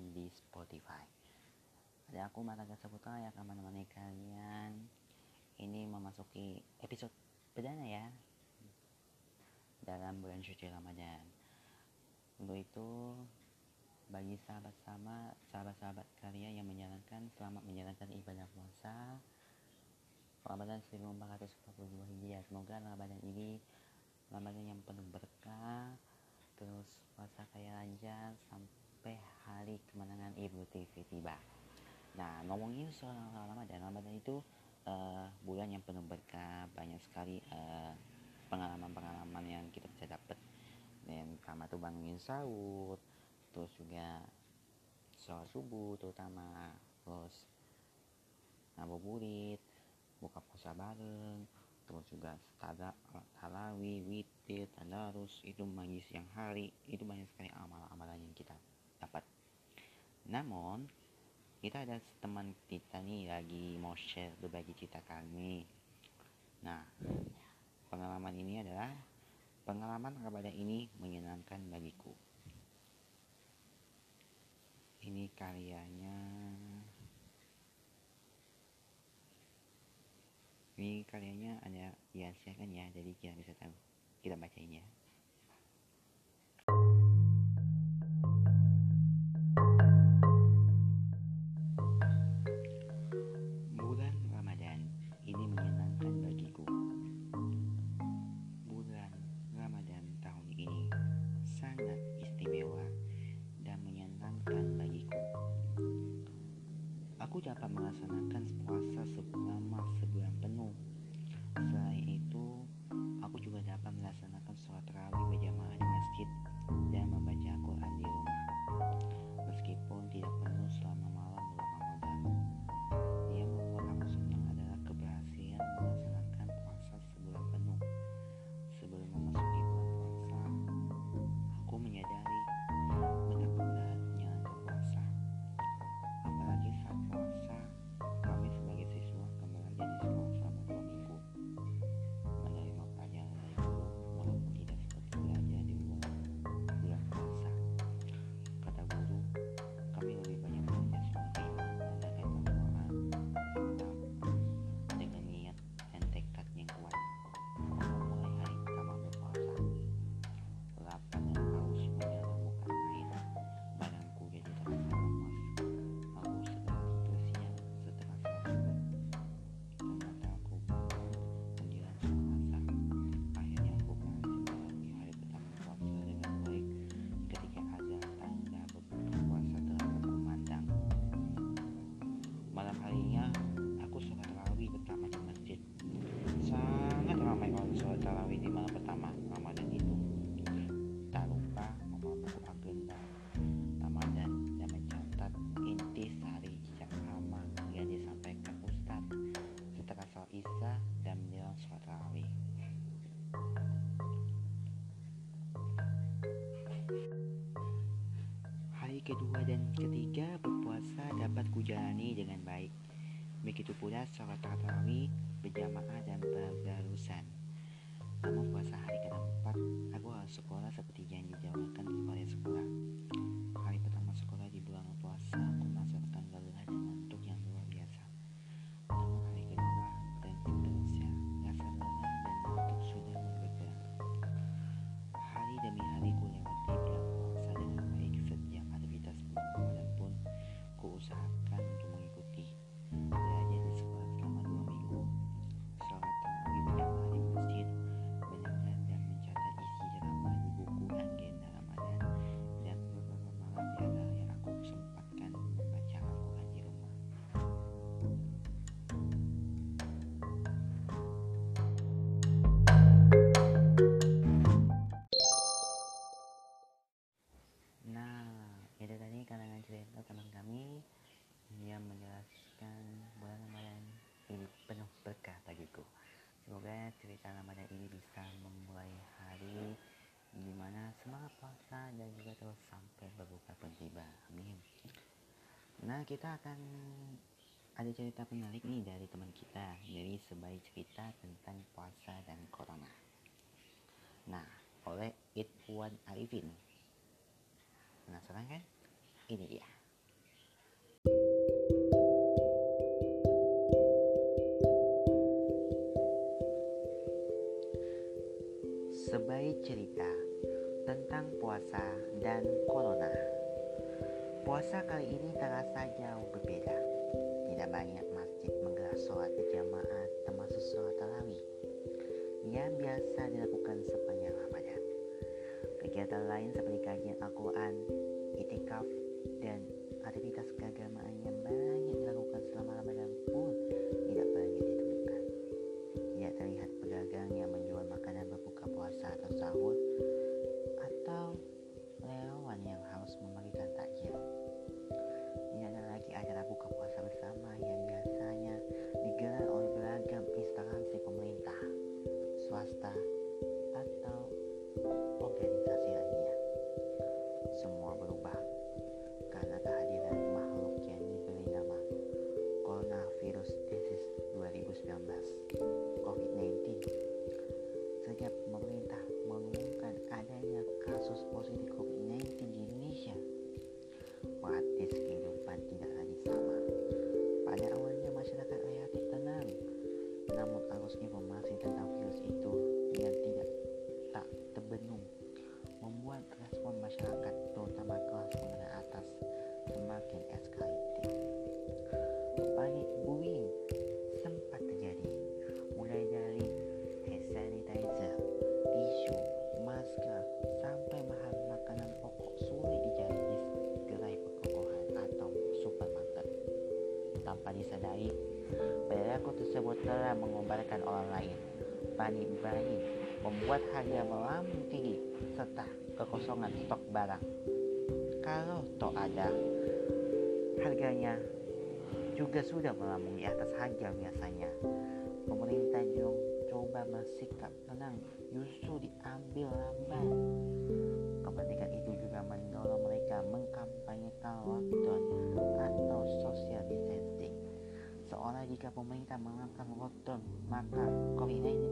dengarkan di Spotify. Ada aku Mataga Saputra yang akan menemani kalian. Ini memasuki episode perdana ya dalam bulan suci Ramadan. Untuk itu bagi sahabat sama sahabat-sahabat kalian yang menjalankan selamat menjalankan ibadah puasa Ramadan 1442 Hijriah semoga Ramadan ini Ramadan yang penuh berkah terus puasa kaya lancar sampai hari kemenangan Idul Fitri tiba. Nah ngomongin soal Ramadan Ramadan itu uh, bulan yang penuh berkah banyak sekali pengalaman pengalaman-pengalaman yang kita bisa dapat. Yang pertama tuh bangunin sahur terus juga sholat subuh terutama terus ngabuburit buka puasa bareng terus juga tada tarawih witir tadarus itu magis yang hari itu banyak sekali amal-amalan yang kita namun kita ada teman kita nih lagi mau share berbagi cerita kami. Nah pengalaman ini adalah pengalaman Ramadan ini menyenangkan bagiku. Ini karyanya. Ini karyanya ada ya saya kan ya jadi kita bisa tahu kita bacain ya kedua dan ketiga berpuasa dapat kujalani dengan baik. Begitu pula sholat tarawih berjamaah dan berdarusan. Namun puasa hari keempat, aku harus sekolah seperti yang dijadwalkan oleh sekolah. karena kita akan ada cerita menarik nih dari teman kita dari sebaik cerita tentang puasa dan corona nah oleh Itwan Arifin penasaran kan? ini dia sebaik cerita tentang puasa dan corona. Puasa kali ini terasa jauh berbeda. Tidak banyak masjid menggelar sholat berjamaah termasuk sholat tarawih yang biasa dilakukan sepanjang Ramadan. Kegiatan lain seperti kajian Al-Quran, itikaf, dan telah mengobarkan orang lain. Panik Ibrahim membuat harga melambung tinggi serta kekosongan stok barang. Kalau toh ada, harganya juga sudah melambung di atas harga biasanya. pemerintah mengangkat lockdown, maka COVID-19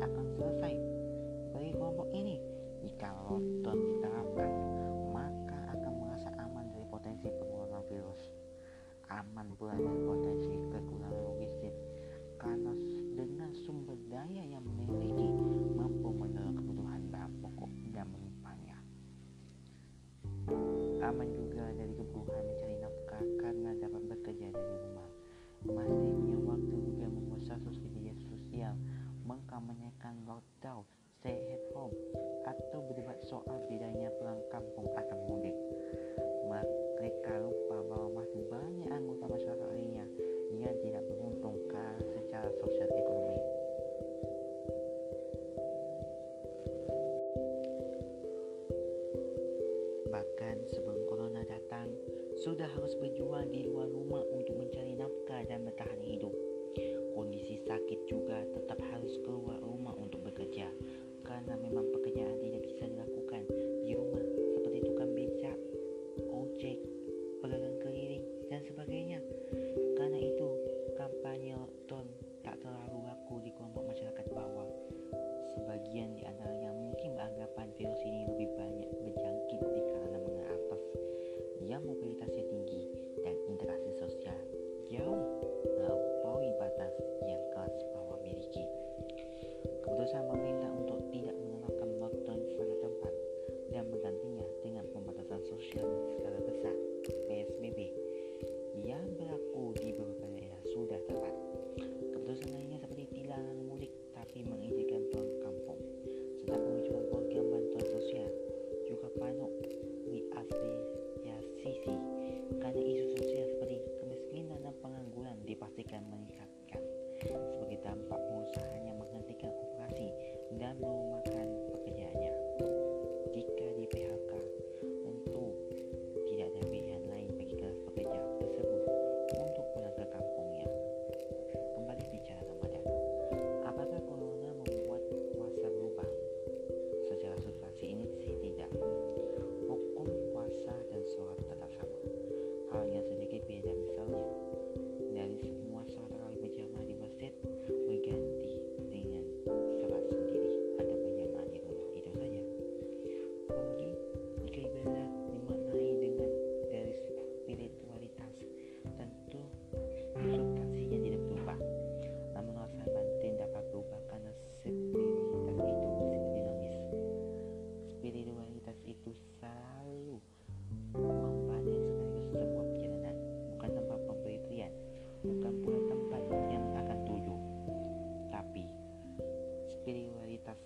akan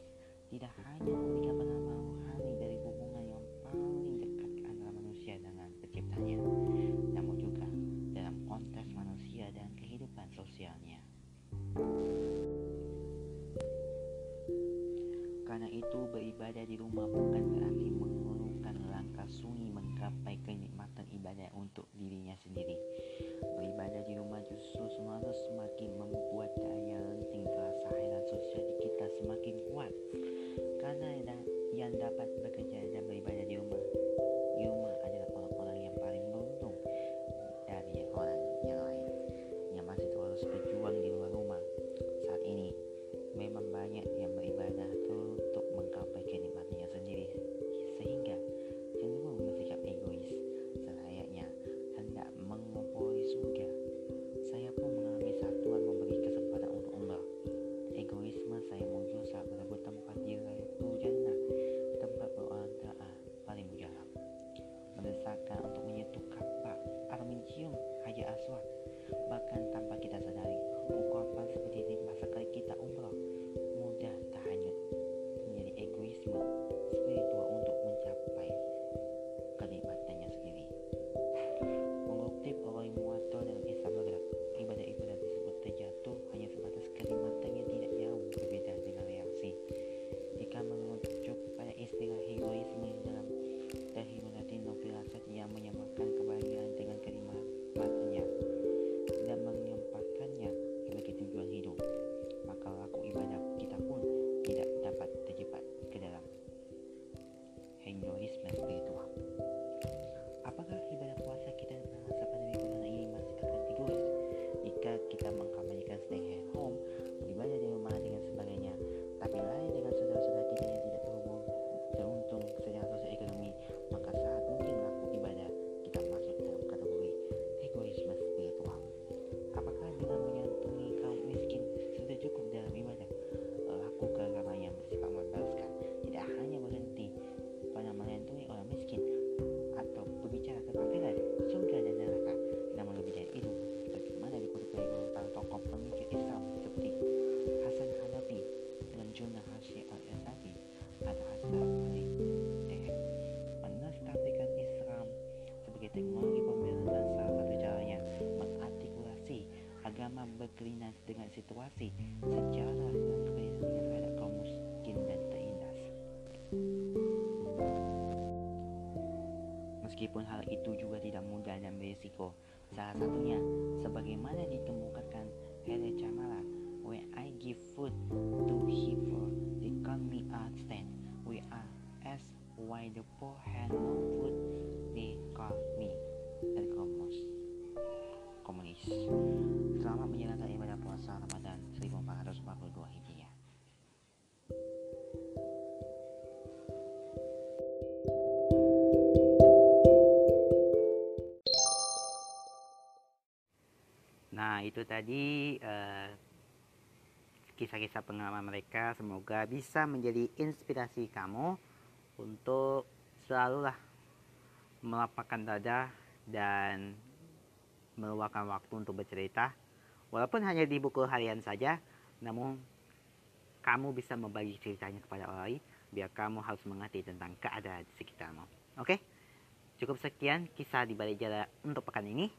tidak hanya memberikan pengalaman rohani dari hubungan yang paling dekat antara manusia dengan penciptanya, namun juga dalam konteks manusia dan kehidupan sosialnya. Karena itu beribadah di rumah bukan berarti mengeluhkan langkah sunyi menggapai kenikmatan ibadah untuk dirinya sendiri. Situasi secara yang berbeda terhadap kaum miskin dan terindas. Meskipun hal itu juga tidak mudah dan berisiko, salah satunya sebagaimana ditemukan Hele Chamala, when I give food to people, they call me a stand. We are asked why the poor have no food, they call me. Komunis. Selamat menjalankan ibadah puasa Ramadan 1442 Hijriah. Nah, itu tadi eh, kisah-kisah pengalaman mereka. Semoga bisa menjadi inspirasi kamu untuk selalulah melapangkan dada dan meluangkan waktu untuk bercerita. Walaupun hanya di buku harian saja, namun kamu bisa membagi ceritanya kepada orang lain biar kamu harus mengerti tentang keadaan di sekitarmu. Oke? Cukup sekian kisah di balik jalan untuk pekan ini.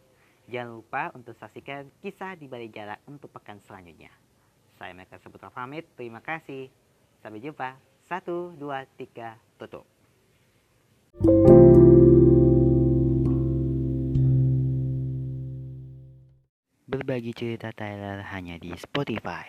Jangan lupa untuk saksikan kisah di balik jalan untuk pekan selanjutnya. Saya Meka Seputra pamit. Terima kasih. Sampai jumpa. Satu, dua, tiga, tutup. Berbagi cerita Tyler hanya di Spotify.